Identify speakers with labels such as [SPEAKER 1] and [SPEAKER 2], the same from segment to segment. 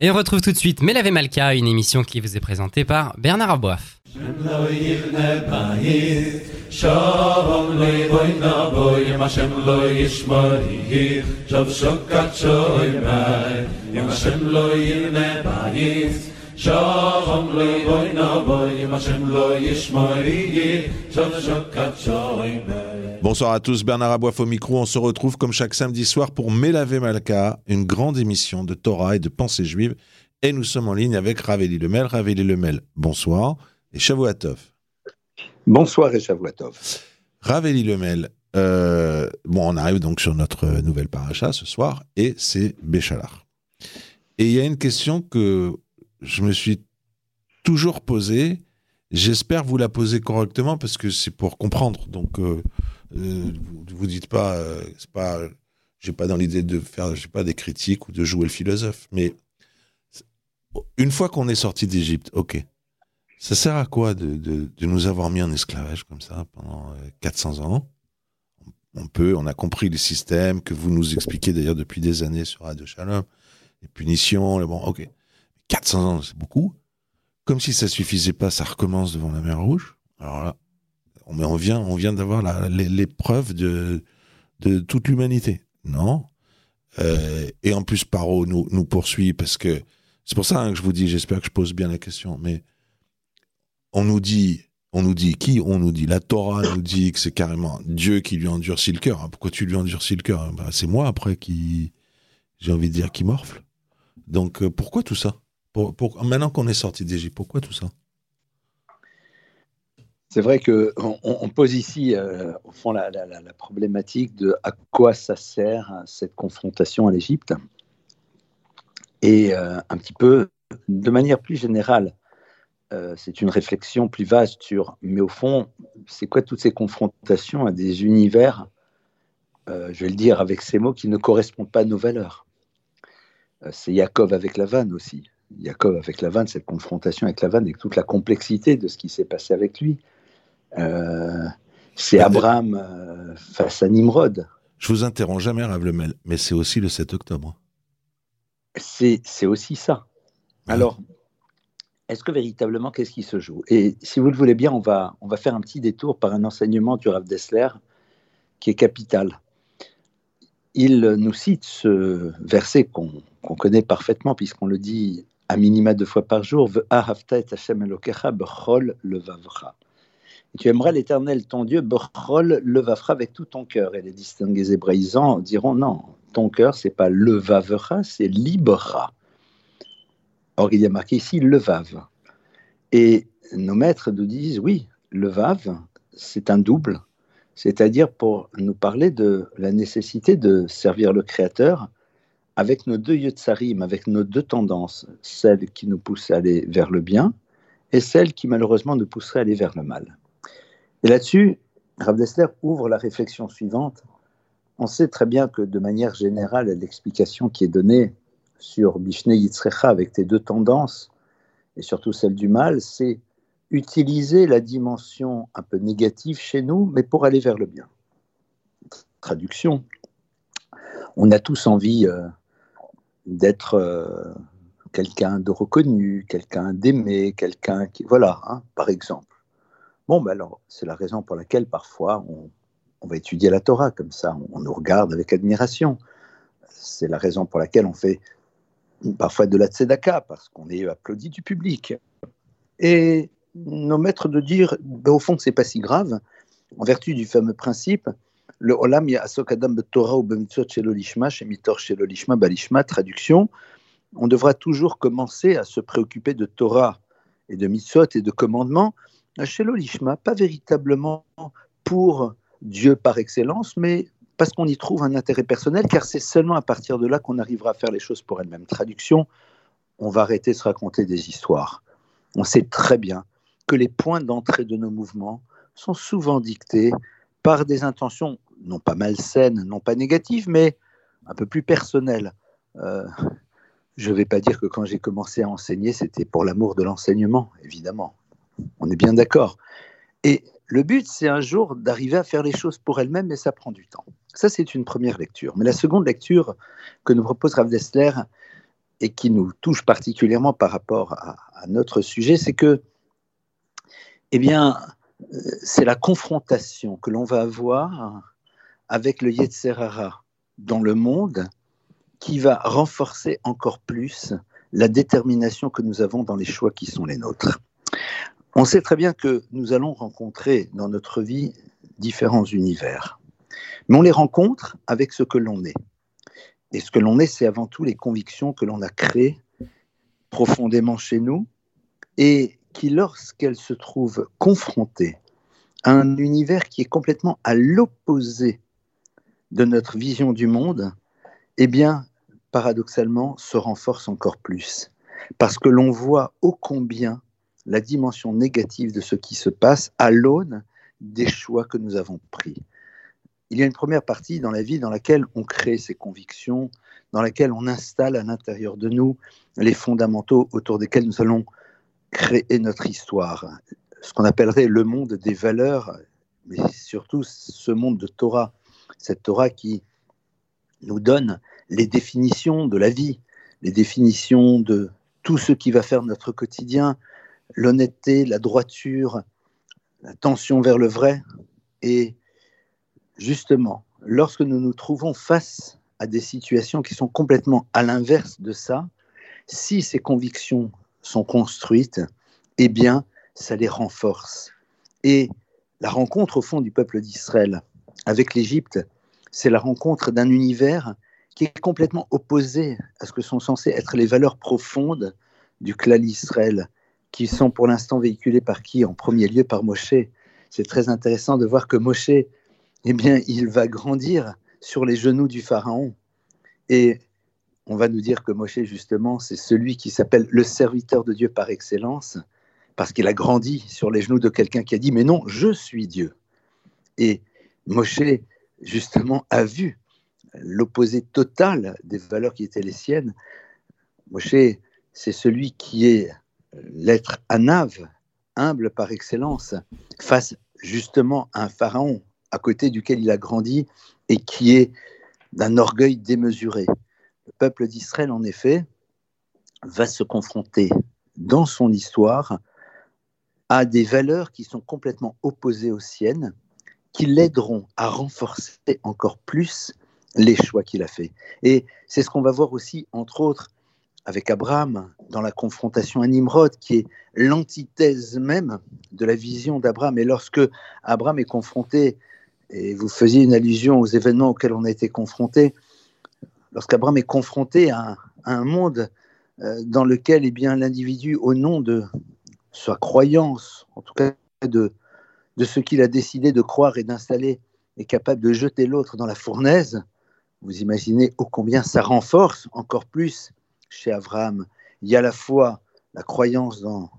[SPEAKER 1] Et on retrouve tout de suite Melave Malka, une émission qui vous est présentée par Bernard Aboif.
[SPEAKER 2] Bonsoir à tous, Bernard Aboif au micro. On se retrouve comme chaque samedi soir pour Mélavé Malka, une grande émission de Torah et de pensée juive. Et nous sommes en ligne avec Raveli Lemel. Raveli Lemel, bonsoir. Et Shavuatov.
[SPEAKER 3] Bonsoir et Shavuatov.
[SPEAKER 2] Raveli Lemel, euh, bon, on arrive donc sur notre nouvelle paracha ce soir, et c'est Béchalar. Et il y a une question que je me suis toujours posée. J'espère vous la poser correctement parce que c'est pour comprendre. Donc, euh, euh, vous, dites pas, euh, c'est pas, j'ai pas dans l'idée de faire, j'ai pas des critiques ou de jouer le philosophe. Mais une fois qu'on est sorti d'Égypte, ok, ça sert à quoi de, nous avoir mis en esclavage comme ça pendant 400 ans? On peut, on a compris le système que vous nous expliquez d'ailleurs depuis des années sur Radio Shalom, les punitions, les bon, ok. 400 ans, c'est beaucoup. Comme si ça suffisait pas, ça recommence devant la mer Rouge. Alors là, on, vient, d'avoir l'épreuve de, toute l'humanité. Non. Euh, et en plus, Paro nous, nous poursuit parce que c'est pour ça hein, que je vous dis, j'espère que je pose bien la question, mais on nous dit, on nous dit qui? On nous dit la Torah nous dit que c'est carrément Dieu qui lui endurcit le cœur. Pourquoi tu lui endurcis le cœur? Ben, C'est moi après qui, j'ai envie de dire, qui morfle. Donc euh, pourquoi tout ça? Maintenant qu'on est sorti d'Égypte, pourquoi tout ça?
[SPEAKER 3] C'est vrai qu'on on pose ici, euh, au fond, la, problématique de à quoi ça sert cette confrontation à l'Égypte. Et euh, un petit peu, de manière plus générale, euh, c'est une réflexion plus vaste sur, mais au fond, c'est quoi toutes ces confrontations à des univers, je vais le dire avec ces mots, qui ne correspondent pas à nos valeurs? C'est Jacob avec la vanne aussi. Jacob avec la vanne, cette confrontation avec la vanne, avec toute la complexité de ce qui s'est passé avec lui. Euh, c'est Abraham euh, face à Nimrod.
[SPEAKER 2] Je vous interromps jamais, Rav Lemel, mais c'est aussi le 7 octobre.
[SPEAKER 3] C'est aussi ça. Alors, est-ce que véritablement, qu'est-ce qui se joue? Et si vous le voulez bien, on va, on va faire un petit détour par un enseignement du Rav Dessler qui est capital. Il nous cite ce verset qu'on qu connaît parfaitement, puisqu'on le dit à minima deux fois par jour. Et tu aimeras l'Éternel, ton Dieu, avec tout ton cœur. Et les distingués hébraïsants diront non, ton cœur, c'est pas le vavra, c'est libera. Or, il y a marqué ici le vav. Et nos maîtres nous disent oui, le vav, c'est un double, c'est-à-dire pour nous parler de la nécessité de servir le Créateur avec nos deux yotzarim, avec nos deux tendances, celle qui nous pousse à aller vers le bien et celle qui malheureusement nous pousserait à aller vers le mal. Et là-dessus, Rav Dessler ouvre la réflexion suivante. On sait très bien que de manière générale, l'explication qui est donnée sur Bishne Yitzrecha avec tes deux tendances, et surtout celle du mal, c'est utiliser la dimension un peu négative chez nous, mais pour aller vers le bien. Traduction. On a tous envie euh, d'être euh, quelqu'un de reconnu, quelqu'un d'aimé, quelqu'un qui... Voilà, hein, par exemple. Bon, ben alors, c'est la raison pour laquelle parfois on, va étudier la Torah comme ça, on, on nous regarde avec admiration. C'est la raison pour laquelle on fait parfois de la tzedaka, parce qu'on est applaudi du public. Et nos maîtres de dire, ben, au fond, c'est pas si grave, en vertu du fameux principe, le olam ya'asok adam Torah ou b'mitzvot shelo lishma, shemitor shelo lishma balishma, traduction, on devra toujours commencer à se préoccuper de Torah et de mitzvot et de commandements, shelo lishma, pas véritablement pour Dieu par excellence, mais parce qu'on y trouve un intérêt personnel, car c'est seulement à partir de là qu'on arrivera à faire les choses pour elle-même. Traduction, on va arrêter de se raconter des histoires. On sait très bien que les points d'entrée de nos mouvements sont souvent dictés par des intentions non pas malsaines, non pas négatives, mais un peu plus personnelles. Euh, je ne vais pas dire que quand j'ai commencé à enseigner, c'était pour l'amour de l'enseignement, évidemment. On est bien d'accord. Et le but, c'est un jour d'arriver à faire les choses pour elle-même, mais ça prend du temps. Ça, c'est une première lecture. Mais la seconde lecture que nous propose Rav Dessler, et qui nous touche particulièrement par rapport à, notre sujet, c'est que, eh bien, euh, c'est la confrontation que l'on va avoir avec le Yetzerara dans le monde qui va renforcer encore plus la détermination que nous avons dans les choix qui sont les nôtres. On sait très bien que nous allons rencontrer dans notre vie différents univers, mais on les rencontre avec ce que l'on est. Et ce que l'on est, c'est avant tout les convictions que l'on a créées profondément chez nous et qui, lorsqu'elles se trouvent confrontées à un univers qui est complètement à l'opposé de notre vision du monde, eh bien, paradoxalement, se renforce encore plus. Parce que l'on voit ô combien la dimension négative de ce qui se passe à l'aune des choix que nous avons pris. Il y a une première partie dans la vie dans laquelle on crée ses convictions, dans laquelle on installe à l'intérieur de nous les fondamentaux autour desquels nous allons créer notre histoire. Ce qu'on appellerait le monde des valeurs, mais surtout ce monde de Torah cette Torah qui nous donne les définitions de la vie, les définitions de tout ce qui va faire notre quotidien, l'honnêteté, la droiture, la tension vers le vrai. Et justement, lorsque nous nous trouvons face à des situations qui sont complètement à l'inverse de ça, si ces convictions sont construites, eh bien, ça les renforce. Et la rencontre au fond du peuple d'Israël avec l'Égypte, c'est la rencontre d'un univers qui est complètement opposé à ce que sont censées être les valeurs profondes du clan Israël, qui sont pour l'instant véhiculées par qui En premier lieu par Moshe. C'est très intéressant de voir que Moshe, eh bien, il va grandir sur les genoux du Pharaon. Et on va nous dire que Moshe, justement, c'est celui qui s'appelle le serviteur de Dieu par excellence, parce qu'il a grandi sur les genoux de quelqu'un qui a dit, mais non, je suis Dieu. Et Moshe, justement, a vu l'opposé total des valeurs qui étaient les siennes. Moshe, c'est celui qui est l'être anave, humble par excellence, face justement à un pharaon à côté duquel il a grandi et qui est d'un orgueil démesuré. Le peuple d'Israël, en effet, va se confronter dans son histoire à des valeurs qui sont complètement opposées aux siennes, qui l'aideront à renforcer encore plus les choix qu'il a faits. Et c'est ce qu'on va voir aussi, entre autres, avec Abraham, dans la confrontation à Nimrod, qui est l'antithèse même de la vision d'Abraham. Et lorsque Abraham est confronté, et vous faisiez une allusion aux événements auxquels on a été confronté, lorsqu'Abraham est confronté à, un monde euh, dans lequel eh bien, l'individu, au nom de sa croyance, en tout cas de, de ce qu'il a décidé de croire et d'installer est capable de jeter l'autre dans la fournaise, vous imaginez ô combien ça renforce encore plus chez Abraham. Il y a à la fois la croyance dans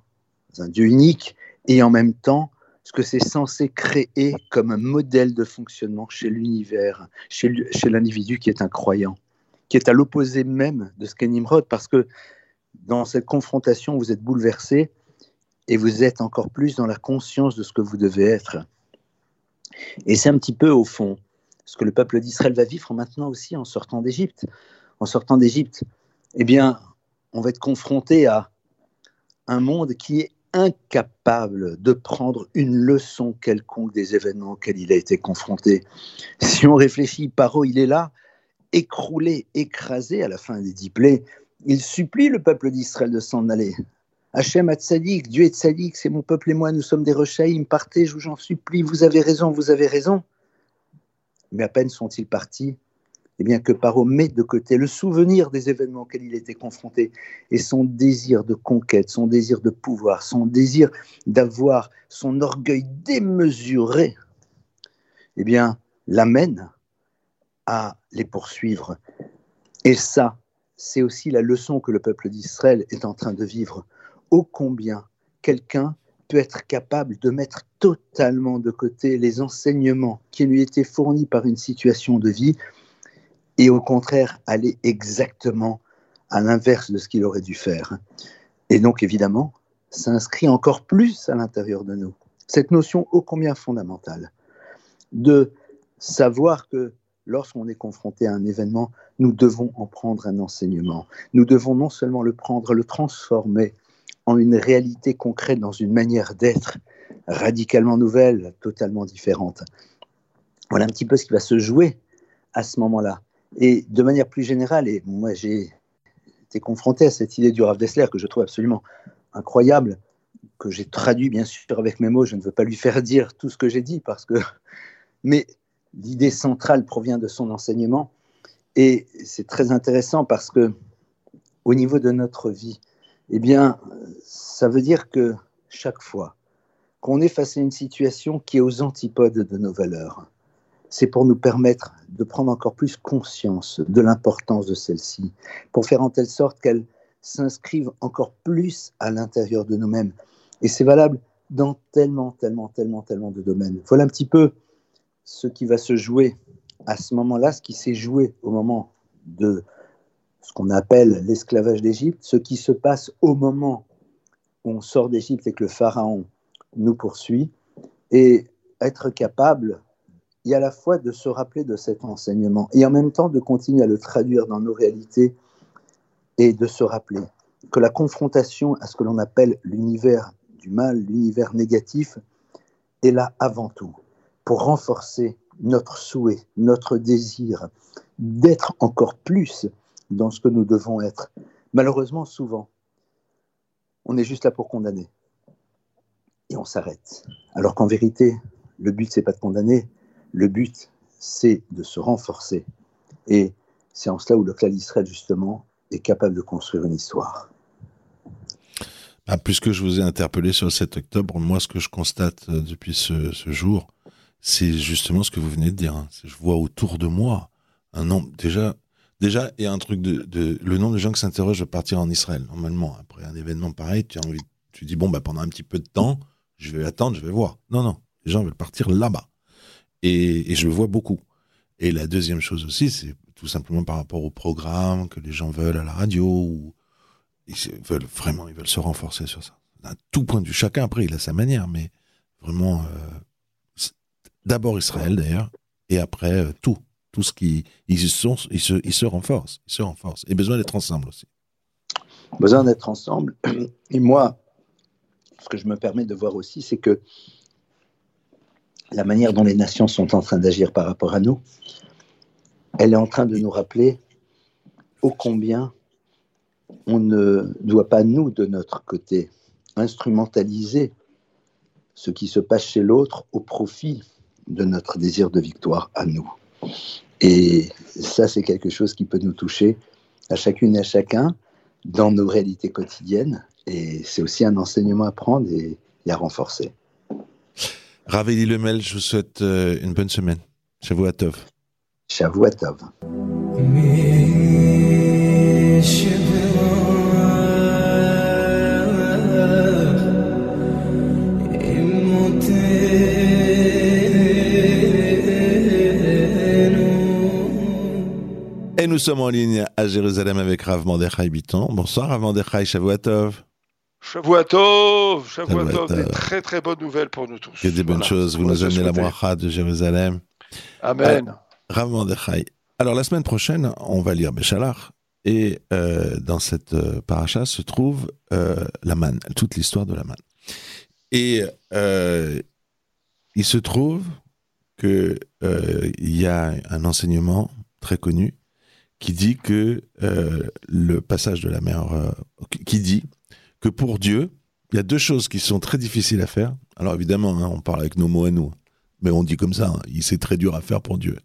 [SPEAKER 3] un Dieu unique et en même temps ce que c'est censé créer comme un modèle de fonctionnement chez l'univers, chez, l'individu qui est un croyant, qui est à l'opposé même de ce qu'est Nimrod, parce que dans cette confrontation, vous êtes bouleversé et vous êtes encore plus dans la conscience de ce que vous devez être. Et c'est un petit peu au fond ce que le peuple d'Israël va vivre maintenant aussi en sortant d'Égypte. En sortant d'Égypte, eh bien, on va être confronté à un monde qui est incapable de prendre une leçon quelconque des événements auxquels il a été confronté. Si on réfléchit, Paro, il est là, écroulé, écrasé à la fin des dix plaies. Il supplie le peuple d'Israël de s'en aller. Hachem a tzadik, Dieu est tzadik, c'est mon peuple et moi, nous sommes des me partez, je vous en supplie, vous avez raison, vous avez raison. Mais à peine sont-ils partis, eh bien que Paro met de côté le souvenir des événements auxquels il était confronté et son désir de conquête, son désir de pouvoir, son désir d'avoir son orgueil démesuré, eh bien, l'amène à les poursuivre. Et ça, c'est aussi la leçon que le peuple d'Israël est en train de vivre ô combien quelqu'un peut être capable de mettre totalement de côté les enseignements qui lui étaient fournis par une situation de vie et au contraire aller exactement à l'inverse de ce qu'il aurait dû faire. Et donc évidemment, ça inscrit encore plus à l'intérieur de nous cette notion ô combien fondamentale de savoir que lorsqu'on est confronté à un événement, nous devons en prendre un enseignement. Nous devons non seulement le prendre, le transformer en une réalité concrète, dans une manière d'être radicalement nouvelle, totalement différente. Voilà un petit peu ce qui va se jouer à ce moment-là. Et de manière plus générale, et moi j'ai été confronté à cette idée du Rav Dessler que je trouve absolument incroyable, que j'ai traduit bien sûr avec mes mots, je ne veux pas lui faire dire tout ce que j'ai dit parce que mais l'idée centrale provient de son enseignement. Et c'est très intéressant parce que au niveau de notre vie, eh bien, ça veut dire que chaque fois qu'on est face à une situation qui est aux antipodes de nos valeurs, c'est pour nous permettre de prendre encore plus conscience de l'importance de celle-ci, pour faire en telle sorte qu'elle s'inscrive encore plus à l'intérieur de nous-mêmes. Et c'est valable dans tellement, tellement, tellement, tellement de domaines. Voilà un petit peu ce qui va se jouer à ce moment-là, ce qui s'est joué au moment de ce qu'on appelle l'esclavage d'Égypte, ce qui se passe au moment où on sort d'Égypte et que le Pharaon nous poursuit, et être capable, y à la fois de se rappeler de cet enseignement et en même temps de continuer à le traduire dans nos réalités et de se rappeler que la confrontation à ce que l'on appelle l'univers du mal, l'univers négatif, est là avant tout pour renforcer notre souhait, notre désir d'être encore plus dans ce que nous devons être. Malheureusement, souvent, on est juste là pour condamner. Et on s'arrête. Alors qu'en vérité, le but, c'est pas de condamner, le but, c'est de se renforcer. Et c'est en cela où le clan justement, est capable de construire une histoire.
[SPEAKER 2] Ah, puisque je vous ai interpellé sur le 7 octobre, moi, ce que je constate euh, depuis ce, ce jour, c'est justement ce que vous venez de dire. Hein. Je vois autour de moi un nombre. Déjà, déjà, il y a un truc de, le nombre de gens qui s'interrogent de partir en Israël. Normalement, après un événement pareil, tu as envie, tu dis bon bah pendant un petit peu de temps, je vais attendre, je vais voir. Non non, les gens veulent partir là-bas. Et, je le vois beaucoup. Et la deuxième chose aussi, c'est tout simplement par rapport au programme que les gens veulent à la radio ou ils veulent vraiment, ils veulent se renforcer sur ça. À tout point de vue, chacun après il a sa manière, mais vraiment. Euh, D'abord Israël d'ailleurs, et après euh, tout. Tout ce qui. Ils, sont, ils, se, ils se renforcent. Ils se renforcent. Et besoin d'être ensemble aussi.
[SPEAKER 3] Besoin d'être ensemble. Et moi, ce que je me permets de voir aussi, c'est que la manière dont les nations sont en train d'agir par rapport à nous, elle est en train de nous rappeler ô combien on ne doit pas, nous, de notre côté, instrumentaliser ce qui se passe chez l'autre au profit de notre désir de victoire à nous. Et ça, c'est quelque chose qui peut nous toucher à chacune et à chacun dans nos réalités quotidiennes. Et c'est aussi un enseignement à prendre et, à renforcer.
[SPEAKER 2] Raveli Lemel, je vous souhaite euh, une bonne semaine. Shavuatov.
[SPEAKER 3] Shavuatov.
[SPEAKER 2] Et nous sommes en ligne à Jérusalem avec Rav Mordechai Biton. Bonsoir Rav Mordechai, Shavuatov.
[SPEAKER 4] Shavuatov, Shavuatov, des très très bonnes nouvelles pour nous tous.
[SPEAKER 2] Il y a des bonnes choses, vous nous amenez la moira de Jérusalem.
[SPEAKER 4] Amen. Euh,
[SPEAKER 2] Rav Mordechai. Alors la semaine prochaine, on va lire Béchalach. Et euh, dans cette euh, paracha se trouve euh, la manne, toute l'histoire de la manne. Et euh, il se trouve qu'il euh, y a un enseignement très connu qui dit que euh, le passage de la mer, euh, qui dit que pour Dieu, il y a deux choses qui sont très difficiles à faire. Alors évidemment, hein, on parle avec nos mots à nous, mais on dit comme ça, hein, c'est très dur à faire pour Dieu.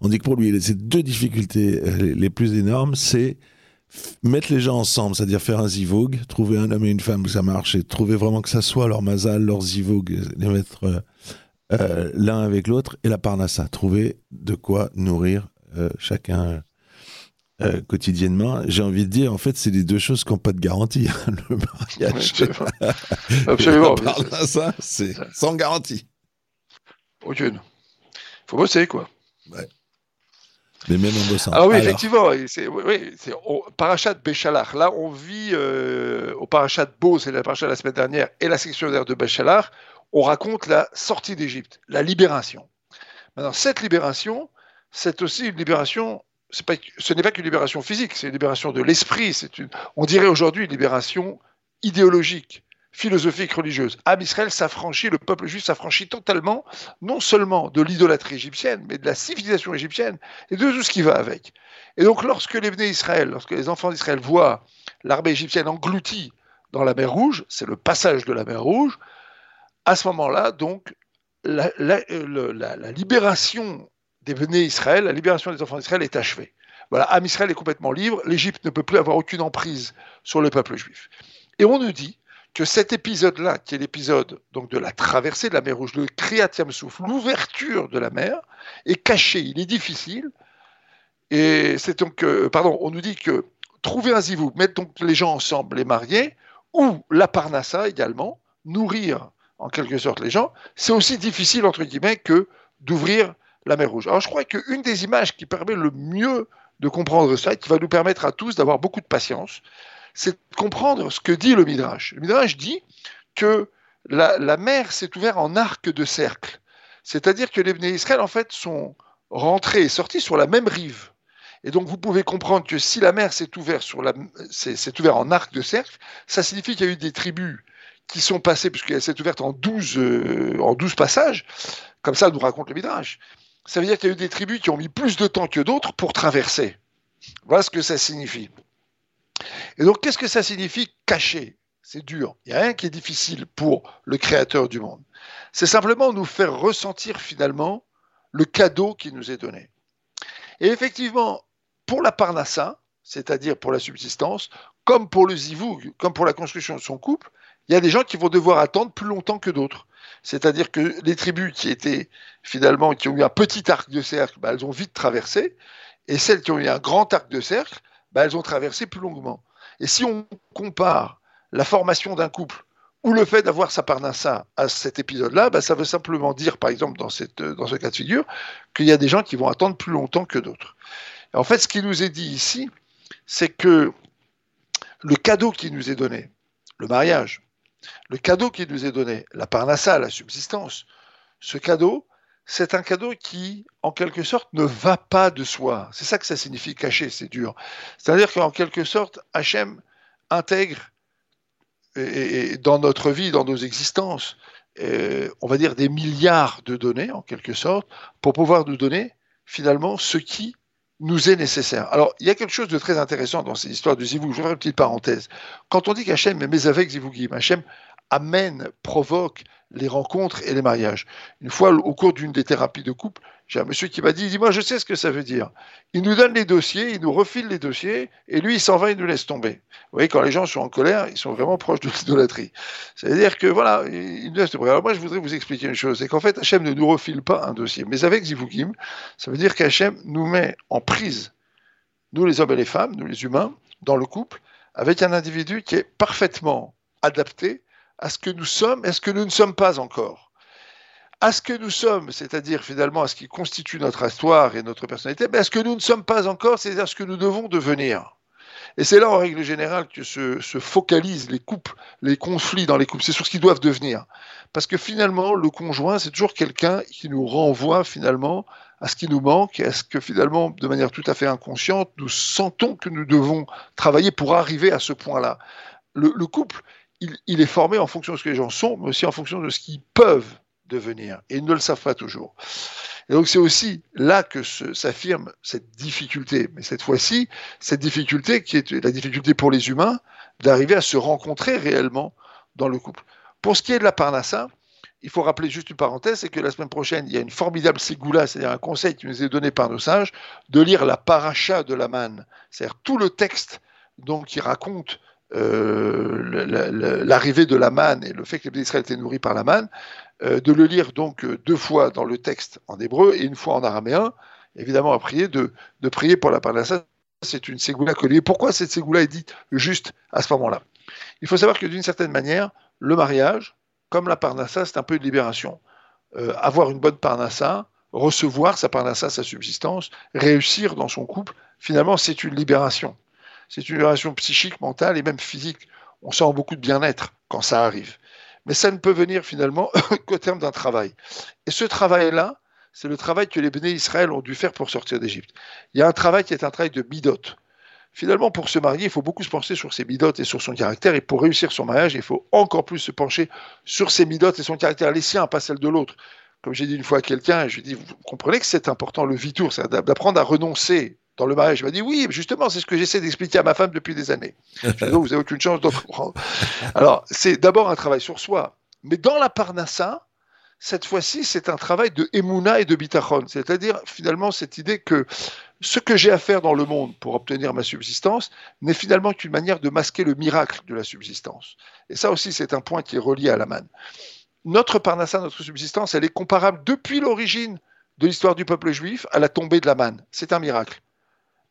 [SPEAKER 2] On dit que pour lui, ces deux difficultés euh, les plus énormes, c'est mettre les gens ensemble, c'est-à-dire faire un zivog, trouver un homme et une femme où ça marche, et trouver vraiment que ça soit leur mazal, leur zivog, les mettre l'un avec l'autre, et la parnassa, trouver de quoi nourrir chacun euh, quotidiennement, j'ai envie de dire, en fait, c'est les deux choses qui n'ont pas de garantie. Hein, le mariage.
[SPEAKER 4] Absolument.
[SPEAKER 2] Absolument. ça, c'est sans garantie.
[SPEAKER 4] Aucune. faut bosser, quoi.
[SPEAKER 2] Ouais. Mais même en bossant.
[SPEAKER 4] Ah oui, Alors... effectivement. C'est, oui, c'est au parachat Béchalach. Là, on vit euh, au parachat Beau, c'est la parachat de la semaine dernière, et la section d'air de Béchalach, on raconte la sortie d'Égypte, la libération. Maintenant, cette libération, c'est aussi une libération. Ce n'est pas qu'une libération physique, c'est une libération de l'esprit. C'est une, on dirait aujourd'hui une libération idéologique, philosophique, religieuse. Am Israël s'affranchit, le peuple juif s'affranchit totalement, non seulement de l'idolâtrie égyptienne, mais de la civilisation égyptienne et de tout ce qui va avec. Et donc, lorsque les Israël, lorsque les enfants d'Israël voient l'armée égyptienne engloutie dans la mer Rouge, c'est le passage de la mer Rouge, à ce moment-là, donc, la, la, libération des Israël, la libération des enfants d'Israël est achevée. Voilà, Am Israël est complètement libre, l'Égypte ne peut plus avoir aucune emprise sur le peuple juif. Et on nous dit que cet épisode-là, qui est l'épisode donc de la traversée de la mer Rouge, le Kriyat Yamsouf, l'ouverture de la mer, est caché, il est difficile. Et c'est donc, euh, pardon, on nous dit que trouver un zivou, mettre donc les gens ensemble, les mariés, ou la parnassa également, nourrir en quelque sorte les gens, c'est aussi difficile, entre guillemets, que d'ouvrir la mer Rouge. Alors je crois qu'une des images qui permet le mieux de comprendre ça, et qui va nous permettre à tous d'avoir beaucoup de patience, c'est de comprendre ce que dit le Midrash. Le Midrash dit que la, mer s'est ouverte en arc de cercle. C'est-à-dire que les Bnei Israël, en fait, sont rentrés et sortis sur la même rive. Et donc, vous pouvez comprendre que si la mer s'est ouverte, en arc de cercle, ça signifie qu'il y a eu des tribus qui sont passées, puisqu'elle s'est ouverte en 12, euh, en 12 passages, comme ça nous raconte le Midrash. Ça veut dire qu'il y a eu des tribus qui ont mis plus de temps que d'autres pour traverser. Voilà ce que ça signifie. Et donc, qu'est-ce que ça signifie cacher? C'est dur. Il n'y a rien qui est difficile pour le créateur du monde. C'est simplement nous faire ressentir finalement le cadeau qui nous est donné. Et effectivement, pour la parnassa, c'est-à-dire pour la subsistance, comme pour le zivoug, comme pour la construction de son couple, il y a des gens qui vont devoir attendre plus longtemps que d'autres. C'est-à-dire que les tribus qui étaient finalement, qui ont eu un petit arc de cercle, bah, elles ont vite traversé, et celles qui ont eu un grand arc de cercle, bah, elles ont traversé plus longuement. Et si on compare la formation d'un couple ou le fait d'avoir sa parnassa à cet épisode-là, bah, ça veut simplement dire, par exemple, dans, dans ce cas de figure, qu'il y a des gens qui vont attendre plus longtemps que d'autres. En fait, ce qui nous est dit ici, c'est que le cadeau qui nous est donné, le mariage, le cadeau qui nous est donné, la parnassa, la subsistance, ce cadeau, c'est un cadeau qui, en quelque sorte, ne va pas de soi. C'est ça que ça signifie cacher, c'est dur. C'est-à-dire qu'en quelque sorte, Hachem intègre et, dans notre vie, dans nos existences, euh, on va dire des milliards de données, en quelque sorte, pour pouvoir nous donner finalement ce qui nous est nécessaire. Alors, il y a quelque chose de très intéressant dans ces histoires du Zivou. Je vais faire une petite parenthèse. Quand on dit qu'Hachem met avec Zivougim, Hachem amène, provoque les rencontres et les mariages. Une fois, au cours d'une des thérapies de couple, j'ai un monsieur qui m'a dit, dis-moi, je sais ce que ça veut dire. Il nous donne les dossiers, il nous refile les dossiers, et lui, il s'en va, il nous laisse tomber. Vous voyez, quand les gens sont en colère, ils sont vraiment proches de l'idolâtrie. C'est-à-dire que, voilà, il nous laisse tomber. Alors moi, je voudrais vous expliquer une chose, c'est qu'en fait, Hachem ne nous refile pas un dossier. Mais avec Zivugim, ça veut dire qu'Hachem nous met en prise, nous les hommes et les femmes, nous les humains, dans le couple, avec un individu qui est parfaitement adapté à ce que nous sommes et à ce que nous ne sommes pas encore. À ce que nous sommes, c'est-à-dire finalement à ce qui constitue notre histoire et notre personnalité, mais à ce que nous ne sommes pas encore, c'est-à-dire ce que nous devons devenir. Et c'est là, en règle générale, que se, se, focalisent les couples, les conflits dans les couples. C'est sur ce qu'ils doivent devenir. Parce que finalement, le conjoint, c'est toujours quelqu'un qui nous renvoie finalement à ce qui nous manque et à ce que finalement, de manière tout à fait inconsciente, nous sentons que nous devons travailler pour arriver à ce point-là. Le couple, il, est formé en fonction de ce que les gens sont, mais aussi en fonction de ce qu'ils peuvent devenir. Et ils ne le savent pas toujours. Et donc c'est aussi là que s'affirme cette difficulté. Mais cette fois-ci, cette difficulté qui est la difficulté pour les humains d'arriver à se rencontrer réellement dans le couple. Pour ce qui est de la parnassa, il faut rappeler juste une parenthèse, c'est que la semaine prochaine, il y a une formidable ségoula, c'est-à-dire un conseil qui nous est donné par nos sages, de lire la paracha de la manne, c'est-à-dire tout le texte donc, qui raconte euh, l'arrivée de la manne et le fait que les Israël étaient nourris par la manne, de le lire donc euh, deux fois dans le texte en hébreu et une fois en araméen, évidemment à prier, de, prier pour la parnassa. C'est une ségoula collée. Pourquoi cette ségoula est dite juste à ce moment-là? Il faut savoir que d'une certaine manière, le mariage, comme la parnassa, c'est un peu une libération. avoir une bonne parnassa, recevoir sa parnassa, sa subsistance, réussir dans son couple, finalement, c'est une libération c'est une relation psychique, mentale et même physique. On sent beaucoup de bien-être quand ça arrive. Mais ça ne peut venir finalement qu'au terme d'un travail. Et ce travail-là, c'est le travail que les béné Israël ont dû faire pour sortir d'Égypte. Il y a un travail qui est un travail de midot. Finalement, pour se marier, il faut beaucoup se pencher sur ses midotes et sur son caractère. Et pour réussir son mariage, il faut encore plus se pencher sur ses midotes et son caractère, les siens, pas celles de l'autre. Comme j'ai dit une fois à quelqu'un, je lui ai dit, vous comprenez que c'est important le vitour, c'est d'apprendre à renoncer dans le mariage. Il m'a dit, oui, justement, c'est ce que j'essaie d'expliquer à ma femme depuis des années. Je vous n'avez aucune chance de comprendre. Alors, c'est d'abord un travail sur soi. Mais dans la parnassa, cette fois-ci, c'est un travail de emuna et de bitachon, c'est-à-dire finalement cette idée que ce que j'ai à faire dans le monde pour obtenir ma subsistance n'est finalement qu'une manière de masquer le miracle de la subsistance. Et ça aussi, c'est un point qui est relié à la manne. Notre parnassa, notre subsistance, elle est comparable depuis l'origine de l'histoire du peuple juif à la tombée de la manne. C'est un miracle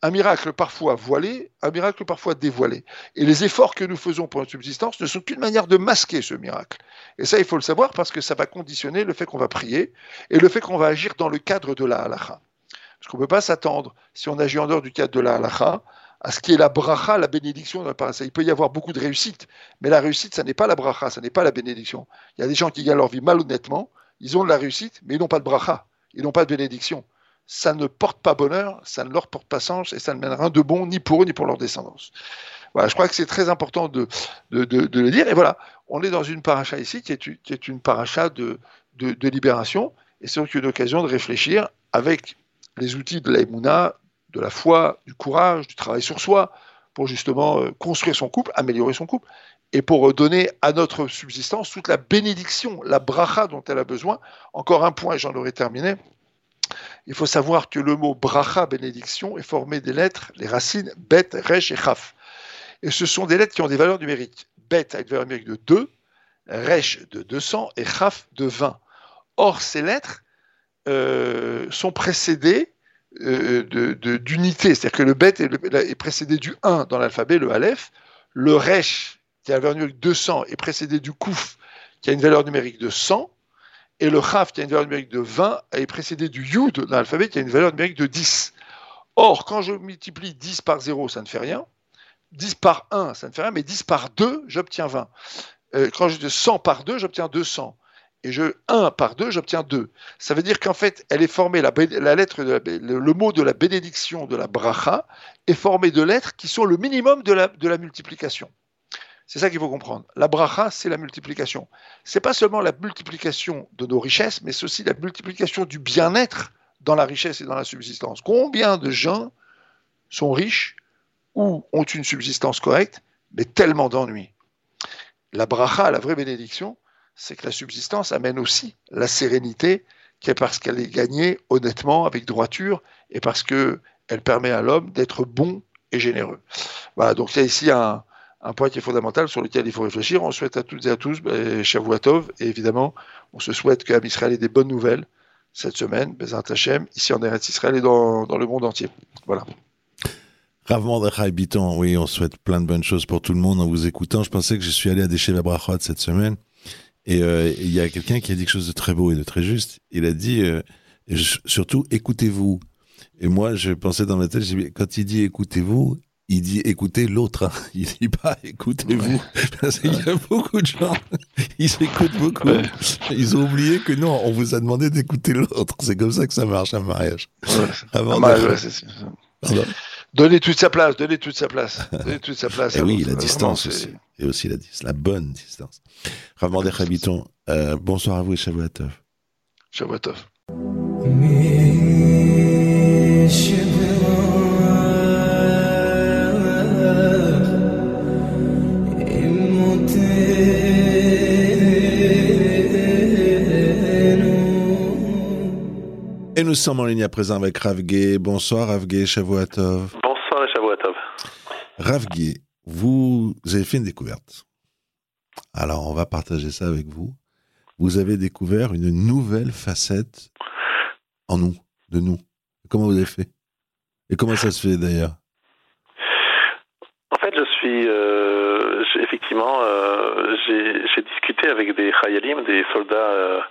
[SPEAKER 4] un miracle parfois voilé, un miracle parfois dévoilé. Et les efforts que nous faisons pour notre subsistance ne sont qu'une manière de masquer ce miracle. Et ça, il faut le savoir parce que ça va conditionner le fait qu'on va prier et le fait qu'on va agir dans le cadre de la halacha. Parce qu'on ne peut pas s'attendre, si on agit en dehors du cadre de la halacha, à ce qui est la bracha, la bénédiction dans Il peut y avoir beaucoup de réussite, mais la réussite, ça n'est pas la bracha, ça n'est pas la bénédiction. Il y a des gens qui gagnent leur vie malhonnêtement, ils ont de la réussite, mais ils n'ont pas de bracha, ils n'ont pas de bénédiction ça ne porte pas bonheur, ça ne leur porte pas sens et ça ne mène rien de bon ni pour eux ni pour leur descendance. Voilà, je crois que c'est très important de, de, de, le dire. Et voilà, on est dans une paracha ici qui est, qui est une paracha de, libération. Et c'est donc une occasion de réfléchir avec les outils de l'aïmouna, de la foi, du courage, du travail sur soi, pour justement euh, construire son couple, améliorer son couple, et pour donner à notre subsistance toute la bénédiction, la bracha dont elle a besoin. Encore un point, et j'en aurai terminé. Il faut savoir que le mot bracha, bénédiction, est formé des lettres, les racines bet, resh et chaf. Et ce sont des lettres qui ont des valeurs numériques. Bet a une valeur numérique de 2, resh de 200 et chaf de 20. Or, ces lettres euh, sont précédées euh, d'unité, c'est-à-dire que le bet est, précédé du 1 dans l'alphabet, le aleph, le resh, qui a une valeur numérique de 200, est précédé du kouf, qui a une valeur numérique de 100, et le Chaf, qui a une valeur numérique de 20, est précédé du Yud dans l'alphabet, qui a une valeur numérique de 10. Or, quand je multiplie 10 par 0, ça ne fait rien. 10 par 1, ça ne fait rien, mais 10 par 2, j'obtiens 20. Euh, quand je dis 100 par 2, j'obtiens 200. Et je 1 par 2, j'obtiens 2. Ça veut dire qu'en fait, elle est formée, la, lettre le, mot de la bénédiction de la bracha est formé de lettres qui sont le minimum de la multiplication. C'est ça qu'il faut comprendre. La bracha, c'est la multiplication. C'est pas seulement la multiplication de nos richesses, mais c'est aussi la multiplication du bien-être dans la richesse et dans la subsistance. Combien de gens sont riches ou ont une subsistance correcte, mais tellement d'ennuis? La bracha, la vraie bénédiction, c'est que la subsistance amène aussi la sérénité, qui est parce qu'elle est gagnée honnêtement, avec droiture, et parce qu'elle permet à l'homme d'être bon et généreux. Voilà, donc il y a ici un, un point qui est fondamental sur lequel il faut réfléchir. On souhaite à toutes et à tous ben, Shavuatov, et évidemment, on se souhaite qu'à ait des bonnes nouvelles cette semaine, Bezat Hashem, ici en Eretz Israël et dans, le monde entier. Voilà.
[SPEAKER 2] Rav Mordechai Biton, oui, on souhaite plein de bonnes choses pour tout le monde en vous écoutant. Je pensais que je suis allé à Brachot cette semaine, et euh, il y a quelqu'un qui a dit quelque chose de très beau et de très juste. Il a dit, euh, surtout, écoutez-vous. Et moi, je pensais dans ma tête, quand il dit écoutez-vous, il dit écoutez l'autre, hein. il dit pas écoutez-vous. Parce qu'il y a beaucoup de gens, ils écoutent beaucoup. Ils ont oublié que non, on vous a demandé d'écouter l'autre. C'est comme ça que ça marche un mariage.
[SPEAKER 4] Avant Donnez toute sa place, donnez toute sa place. Donnez toute sa place.
[SPEAKER 2] Et oui, la distance aussi. Et aussi la, la bonne distance. Ravmander Habiton, euh, bonsoir à vous et Shavuatov.
[SPEAKER 4] Shavuatov.
[SPEAKER 2] Nous sommes en ligne à présent avec Ravgué. Bonsoir Ravgué, Shavuatov.
[SPEAKER 5] Bonsoir et Shavuatov.
[SPEAKER 2] Ravgué, vous avez fait une découverte. Alors on va partager ça avec vous. Vous avez découvert une nouvelle facette en nous, de nous. Comment vous avez fait? Et comment ça se fait d'ailleurs?
[SPEAKER 5] En fait, je suis euh, effectivement, euh, j'ai discuté avec des Khayalim, des soldats euh,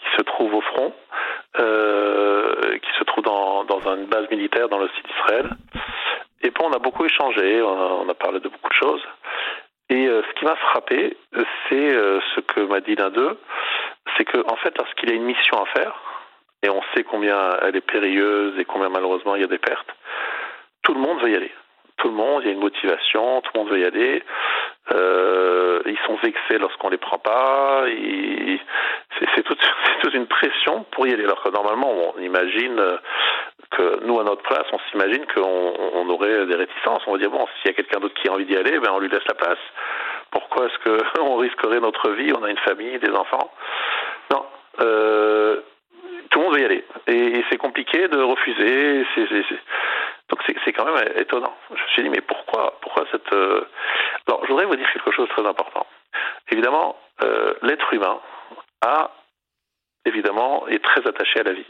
[SPEAKER 5] qui se trouvent au front, euh, qui se trouve dans, dans une base militaire dans le site d'Israël. Et puis on a beaucoup échangé, on a, parlé de beaucoup de choses. Et euh, ce qui m'a frappé, c'est euh, ce que m'a dit l'un d'eux, c'est qu'en en fait, lorsqu'il a une mission à faire, et on sait combien elle est périlleuse et combien malheureusement il y a des pertes, tout le monde veut y aller. Tout le monde, il y a une motivation, tout le monde veut y aller. Euh, ils sont vexés lorsqu'on les prend pas. C'est toute, une pression pour y aller. Alors que normalement, on imagine que nous, à notre place, on s'imagine qu'on on aurait des réticences. On va dire bon, s'il y a quelqu'un d'autre qui a envie d'y aller, ben on lui laisse la place. Pourquoi est-ce qu'on risquerait notre vie? On a une famille, des enfants. Non. Euh, tout le monde veut y aller. Et, c'est compliqué de refuser. Donc c'est quand même étonnant. Je me suis dit, mais pourquoi, pourquoi cette... Euh, Alors, je voudrais vous dire quelque chose de très important. Évidemment, euh, l'être humain a, évidemment, est très attaché à la vie.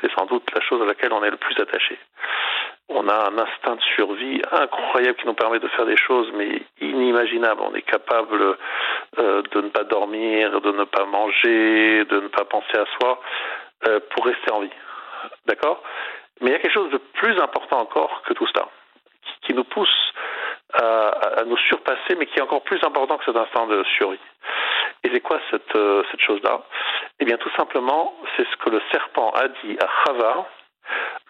[SPEAKER 5] C'est sans doute la chose à laquelle on est le plus attaché. On a un instinct de survie incroyable qui nous permet de faire des choses, mais inimaginables. On est capable euh, de ne pas dormir, de ne pas manger, de ne pas penser à soi pour rester en vie. D'accord? Mais il y a quelque chose de plus important encore que tout cela, qui, nous pousse à, nous surpasser, mais qui est encore plus important que cet instant de survie. Et c'est quoi cette, euh, cette chose-là? Eh bien, tout simplement, c'est ce que le serpent a dit à Chava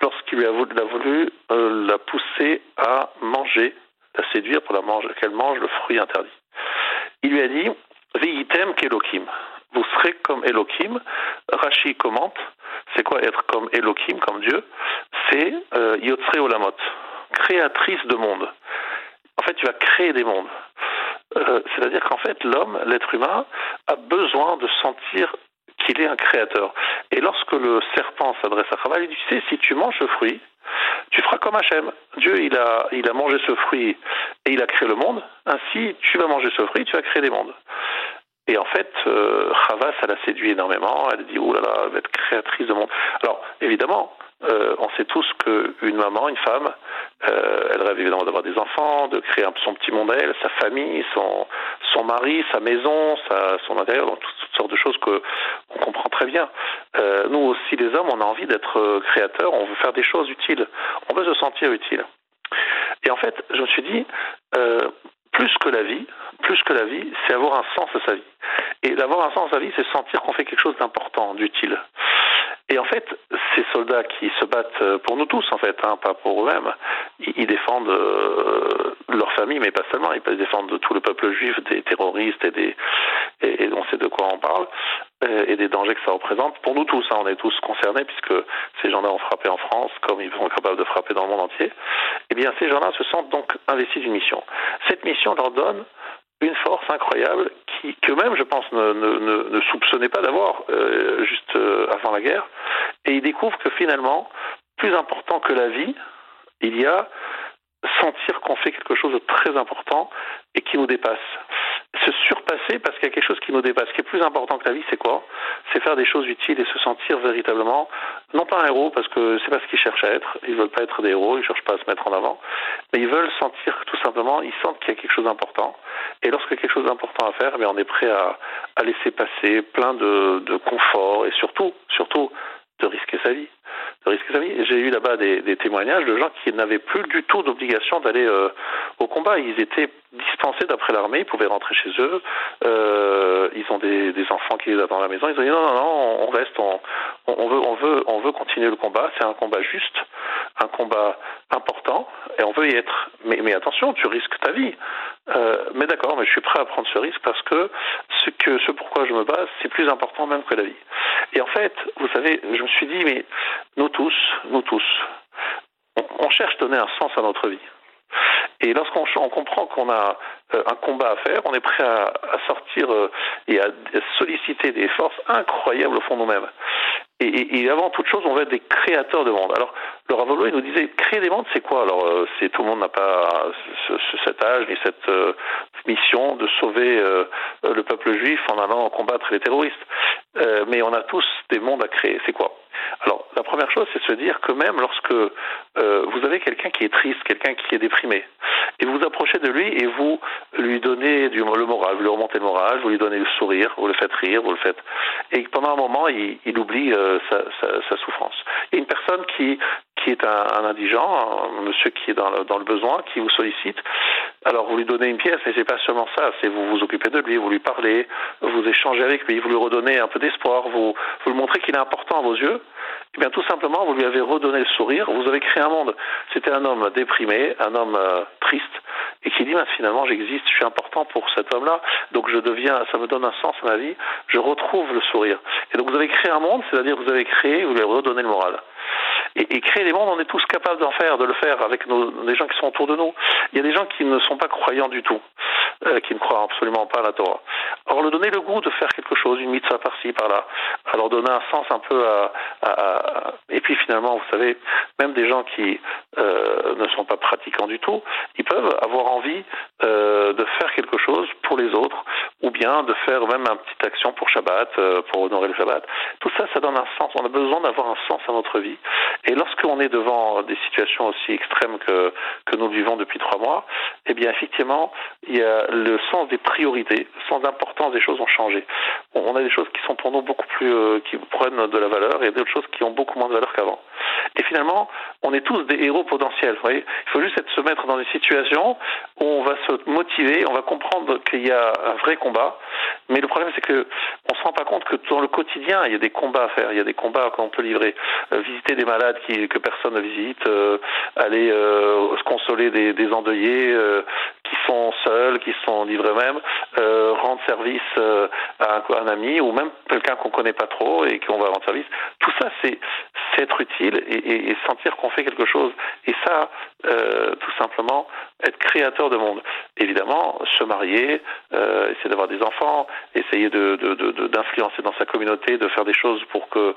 [SPEAKER 5] lorsqu'il lui a voulu, euh, la pousser à manger, la séduire pour qu'elle mange le fruit interdit. Il lui a dit Viitem kelokim. Vous serez comme Elohim. Rashi commente c'est quoi être comme Elohim, comme Dieu C'est euh, Yotzre Olamot, créatrice de monde. En fait, tu vas créer des mondes. Euh, c'est-à-dire qu'en fait, l'homme, l'être humain, a besoin de sentir qu'il est un créateur. Et lorsque le serpent s'adresse à Chava, il dit, tu sais, si tu manges ce fruit, tu feras comme Hachem. Dieu, il a, il a mangé ce fruit et il a créé le monde. Ainsi, tu vas manger ce fruit, tu vas créer des mondes. Et en fait, euh, ça l'a séduit énormément. Elle dit, oh là là, elle va être créatrice de monde. Alors, évidemment, euh, on sait tous qu'une maman, une femme, euh, elle rêve évidemment d'avoir des enfants, de créer son petit monde à elle, sa famille, son, son mari, sa maison, son intérieur, donc toutes, sortes de choses que on comprend très bien. Euh, nous aussi, les hommes, on a envie d'être créateurs, on veut faire des choses utiles, on veut se sentir utile. Et en fait, je me suis dit, plus que la vie, plus que la vie, c'est avoir un sens à sa vie. Et d'avoir un sens à sa vie, c'est sentir qu'on fait quelque chose d'important, d'utile. Et en fait, ces soldats qui se battent pour nous tous, en fait, hein, pas pour eux-mêmes, ils, défendent euh, leur famille, mais pas seulement. Ils défendent tout le peuple juif des terroristes et des et, on sait de quoi on parle euh, et des dangers que ça représente. Pour nous tous, hein, on est tous concernés puisque ces gens-là ont frappé en France comme ils sont capables de frapper dans le monde entier. Eh bien, ces gens-là se sentent donc investis d'une mission. Cette mission leur donne une force incroyable qui, qu'eux-mêmes, je pense, ne, ne, soupçonnaient pas d'avoir euh, juste euh, avant la guerre. Et ils découvrent que finalement, plus important que la vie, il y a sentir qu'on fait quelque chose de très important et qui nous dépasse. Se surpasser parce qu'il y a quelque chose qui nous dépasse. Ce qui est plus important que la vie, c'est quoi? C'est faire des choses utiles et se sentir véritablement, non pas un héros, parce que c'est pas ce qu'ils cherchent à être. Ils veulent pas être des héros, ils cherchent pas à se mettre en avant, mais ils veulent sentir tout simplement, ils sentent qu'il y a quelque chose d'important. Et a quelque chose d'important à faire, eh on est prêt à, à laisser passer plein de, de confort et surtout, surtout, de risquer sa vie. J'ai eu là-bas des, témoignages de gens qui n'avaient plus du tout d'obligation d'aller euh, au combat. Ils étaient dispensés d'après l'armée, ils pouvaient rentrer chez eux. Euh, ils ont des, enfants qui les attendent à la maison. Ils ont dit non, non, non, on reste, on, veut, on veut, on veut continuer le combat. C'est un combat juste, un combat important, et on veut y être. Mais, mais attention, tu risques ta vie. Euh, mais d'accord, mais je suis prêt à prendre ce risque parce que ce que ce pourquoi je me base, c'est plus important même que la vie. Et en fait, vous savez, je me suis dit, mais nous tous, nous tous, on, cherche à donner un sens à notre vie. Et lorsqu'on on comprend qu'on a euh, un combat à faire, on est prêt à, sortir euh, et à, solliciter des forces incroyables au fond de nous-mêmes. Et, avant toute chose, on veut être des créateurs de monde. Alors, le Ravolo, il nous disait, créer des mondes, c'est quoi? Alors, euh, c'est tout le monde n'a pas cet âge ni cette mission de sauver le peuple juif en allant combattre les terroristes. mais on a tous des mondes à créer. C'est quoi? Alors, la première chose, c'est de se dire que même lorsque euh, vous avez quelqu'un qui est triste, quelqu'un qui est déprimé, et vous vous approchez de lui et vous lui donnez du, le moral, vous lui remontez le moral, vous lui donnez le sourire, vous le faites rire, vous le faites, et pendant un moment, il, oublie euh, sa, souffrance. Il y a une personne qui qui est un, indigent, un monsieur qui est dans le, dans le, besoin, qui vous sollicite. Alors vous lui donnez une pièce, mais c'est pas seulement ça, c'est vous vous occupez de lui, vous lui parlez, vous échangez avec lui, vous lui redonnez un peu d'espoir, vous, vous lui montrez qu'il est important à vos yeux, Eh bien, tout simplement, vous lui avez redonné le sourire, vous avez créé un monde. C'était un homme déprimé, un homme euh, triste, et qui dit, bah, finalement, j'existe, je suis important pour cet homme-là, donc je deviens, ça me donne un sens à ma vie, je retrouve le sourire. Et donc, vous avez créé un monde, c'est-à-dire vous avez créé, vous lui avez redonné le moral. Et, créer des mondes, on est tous capables d'en faire, de le faire avec nos, les gens qui sont autour de nous. Il y a des gens qui ne sont pas croyants du tout, euh, qui ne croient absolument pas à la Torah. Alors, leur donner le goût de faire quelque chose, une mitzvah par-ci, par-là, à leur donner un sens un peu à, Et puis finalement, vous savez, même des gens qui euh, ne sont pas pratiquants du tout, ils peuvent avoir envie euh, de faire quelque chose pour les autres, ou bien de faire même une petite action pour Shabbat, pour honorer le Shabbat. Tout ça, ça donne un sens. On a besoin d'avoir un sens à notre vie. Et lorsqu'on est devant des situations aussi extrêmes que, que nous vivons depuis trois mois, eh bien, effectivement, il y a le sens des priorités, le sens d'importance des choses ont changé. On a des choses qui sont pour nous beaucoup plus, euh, qui prennent de la valeur et d'autres choses qui ont beaucoup moins de valeur qu'avant. Et finalement, on est tous des héros potentiels. Il faut juste se mettre dans des situations où on va se motiver, on va comprendre qu'il y a un vrai combat. Mais le problème, c'est que on se rend pas compte que dans le quotidien, il y a des combats à faire, il y a des combats qu'on peut livrer. Euh, visiter des malades qui, que personne ne visite, euh, aller euh, se consoler des, endeuillés qui sont seuls, qui sont livrés eux-mêmes, rendre service à un, ami ou même quelqu'un qu'on connaît pas trop et qu'on va rendre service. Tout ça, c'est être utile et, sentir qu'on fait quelque chose. Et ça, tout simplement, être créateur de monde. Évidemment, se marier, essayer d'avoir des enfants, essayer d'influencer dans sa communauté, de faire des choses pour que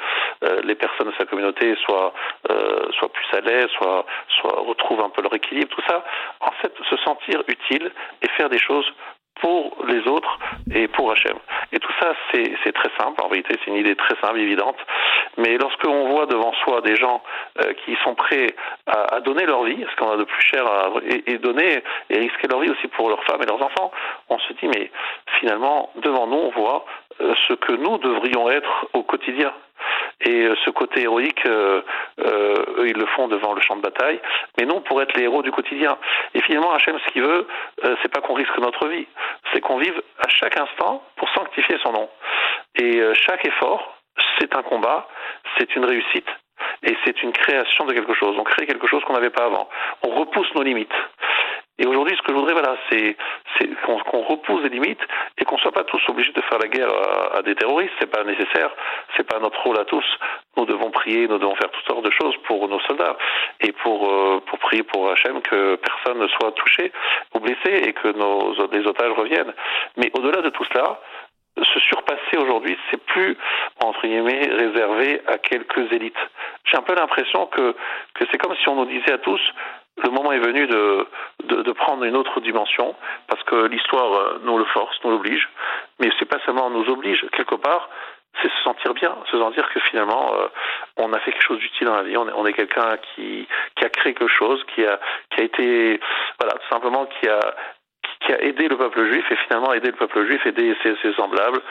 [SPEAKER 5] les personnes de sa communauté soient euh, soit plus à l'aise, soit, soit retrouvent un peu leur équilibre, tout ça, en fait, se sentir utile et faire des choses pour les autres et pour Hachem. Et tout ça, c'est très simple. En vérité, c'est une idée très simple, évidente. Mais lorsque l'on voit devant soi des gens euh, qui sont prêts à, à, donner leur vie, ce qu'on a de plus cher, à, et, et, donner et risquer leur vie aussi pour leurs femmes et leurs enfants, on se dit, mais finalement, devant nous, on voit euh, ce que nous devrions être au quotidien. Et ce côté héroïque, euh, euh, eux, ils le font devant le champ de bataille. Mais non, pour être les héros du quotidien. Et finalement, Hachem, ce qu'il veut, euh, c'est pas qu'on risque notre vie, c'est qu'on vive à chaque instant pour sanctifier son nom. Et euh, chaque effort, c'est un combat, c'est une réussite. Et c'est une création de quelque chose. On crée quelque chose qu'on n'avait pas avant. On repousse nos limites. Et aujourd'hui, ce que je voudrais, voilà, c'est qu'on qu repousse les limites et qu'on soit pas tous obligés de faire la guerre à, à des terroristes. C'est pas nécessaire. C'est pas notre rôle à tous. Nous devons prier, nous devons faire toutes sortes de choses pour nos soldats et pour euh, pour prier pour Hachem que personne ne soit touché ou blessé et que nos les otages reviennent. Mais au-delà de tout cela, se surpasser aujourd'hui, c'est plus entre guillemets réservé à quelques élites. J'ai un peu l'impression que que c'est comme si on nous disait à tous le moment est venu de, de, de, prendre une autre dimension, parce que l'histoire nous le force, nous l'oblige, mais c'est pas seulement nous oblige, quelque part, c'est se sentir bien, se sentir que finalement euh, on a fait quelque chose d'utile dans la vie, on est, on est quelqu'un qui, qui a créé quelque chose, qui a, qui a été, voilà, tout simplement qui a, qui a aidé le peuple juif et finalement aider le peuple juif, aider ses, semblables,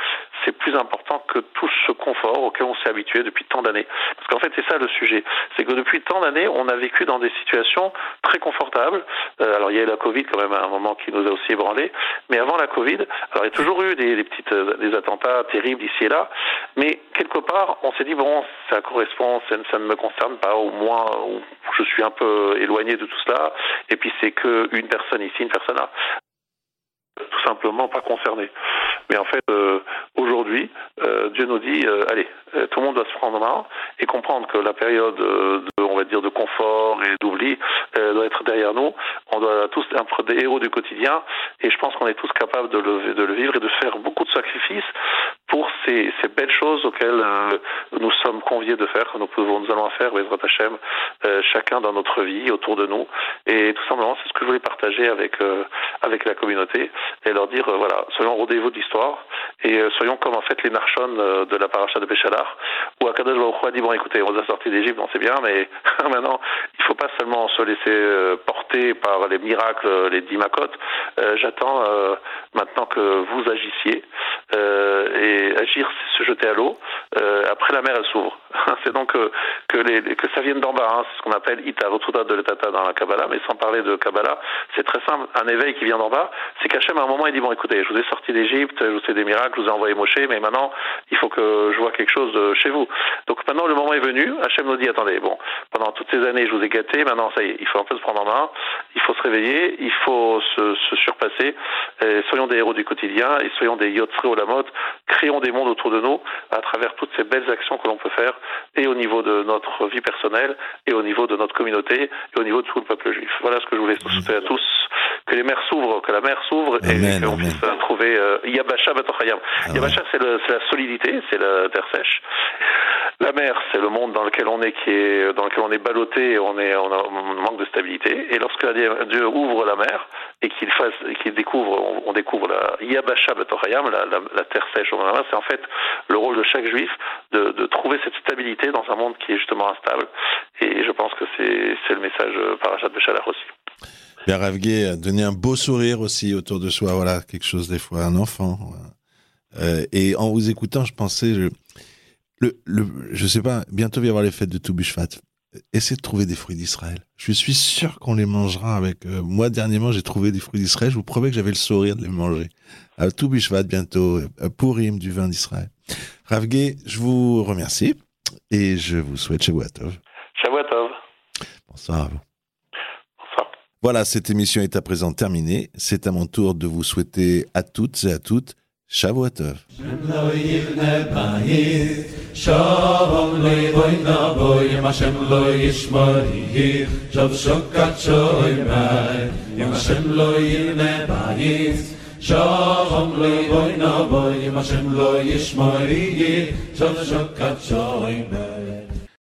[SPEAKER 5] c'est plus important que tout ce confort auquel on s'est habitué depuis tant d'années. Parce qu'en fait, c'est ça le sujet. C'est que depuis tant d'années, on a vécu dans des situations très confortables. Euh, alors, il y a eu la Covid quand même à un moment qui nous a aussi ébranlé. Mais avant la Covid, alors il y a toujours eu des, des petites, des attentats terribles ici et là. Mais quelque part, on s'est dit, bon, ça correspond, ça, ça, ne me concerne pas, au moins, je suis un peu éloigné de tout cela. Et puis, c'est qu'une personne ici, une personne là tout simplement pas concernés. Mais en fait, euh, aujourd'hui, euh, Dieu nous dit, euh, allez, tout le monde doit se prendre en main et comprendre que la période de, on va dire, de confort et d'oubli doit être derrière nous. On doit tous être des héros du quotidien et je pense qu'on est tous capables de le, de le vivre et de faire beaucoup de sacrifices pour ces, belles choses auxquelles nous sommes conviés de faire, nous pouvons, nous allons faire, Bezrat Hashem, chacun dans notre vie, autour de nous. Et tout simplement, c'est ce que je voulais partager avec, avec la communauté et leur dire euh, voilà, soyons au rendez-vous de l'histoire et euh, soyons comme en fait les marchons euh, de la paracha de Béchalar, où Akadosh Baruch a dit bon écoutez, on vous a sorti d'Égypte, on sait bien, mais maintenant il faut pas seulement se laisser porter par les miracles, les dix macotes. J'attends maintenant que vous agissiez et agir, c'est se jeter à l'eau. après la mer, elle s'ouvre. c'est donc que, les, que ça vienne d'en bas. Hein, c'est ce qu'on appelle ita de l'etata dans la Kabbalah, mais sans parler de Kabbalah, c'est très simple. Un éveil qui vient d'en bas, c'est qu'Hachem à un moment il dit bon écoutez, je vous ai sorti d'Égypte, je vous fais des miracles que je vous ai envoyé Moshe, mais maintenant, il faut que je vois quelque chose chez vous. Donc maintenant, le moment est venu. Hachem nous dit, attendez, bon, pendant toutes ces années, je vous ai gâté, maintenant, ça y est, il faut un peu se prendre en main, il faut se réveiller, il faut se, se surpasser, soyons des héros du quotidien, et soyons des yotzre au la mode, créons des mondes autour de nous à travers toutes ces belles actions que l'on peut faire, et au niveau de notre vie personnelle, et au niveau de notre communauté, et au niveau de tout le peuple juif. Voilà ce que je voulais souhaiter à tous, que les mers s'ouvrent, que la mer s'ouvre, et qu'on puisse trouver euh, Yabasha Batochayam. Yabasha, c'est la solidité, c'est la terre sèche. La mer, c'est le monde dans lequel on est, qui est dans lequel on est ballotté, on est, on, a, on manque de stabilité. Et lorsque Dieu ouvre la mer et qu'il fasse, qu'il découvre, on, on, découvre la Yabasha Batochayam, la, la, la, terre sèche au c'est en fait le rôle de chaque juif de, trouver cette stabilité dans un monde qui est justement instable. Et je pense que c'est le message parachat de Shalach aussi.
[SPEAKER 2] Bien, Ravgué a donné un beau sourire aussi autour de soi, voilà, quelque chose des fois, un enfant. Euh, et en vous écoutant, je pensais, je, le, sais pas, bientôt il va y avoir les fêtes de Toubushvat. Essayez de trouver des fruits d'Israël. Je suis sûr qu'on les mangera avec. Euh, moi, dernièrement, j'ai trouvé des fruits d'Israël. Je vous promets que j'avais le sourire de les manger. À Toubushvat bientôt, à Purim du vin d'Israël. Ravgué, je vous remercie et je vous souhaite Shavuatov.
[SPEAKER 5] Shavuatov.
[SPEAKER 2] Bonsoir à vous. Voilà, cette émission est à présent terminée. C'est à mon tour de vous souhaiter à toutes et à toutes שבוע טוב. שם לא יבנה בהיר, שבום לא יבוי נבוי, אם השם לא ישמור יהיר, שב שוקת שוי מהי, אם השם לא יבנה בהיר, שבום לא יבוי נבוי, אם השם לא ישמור יהיר, שוקת שוי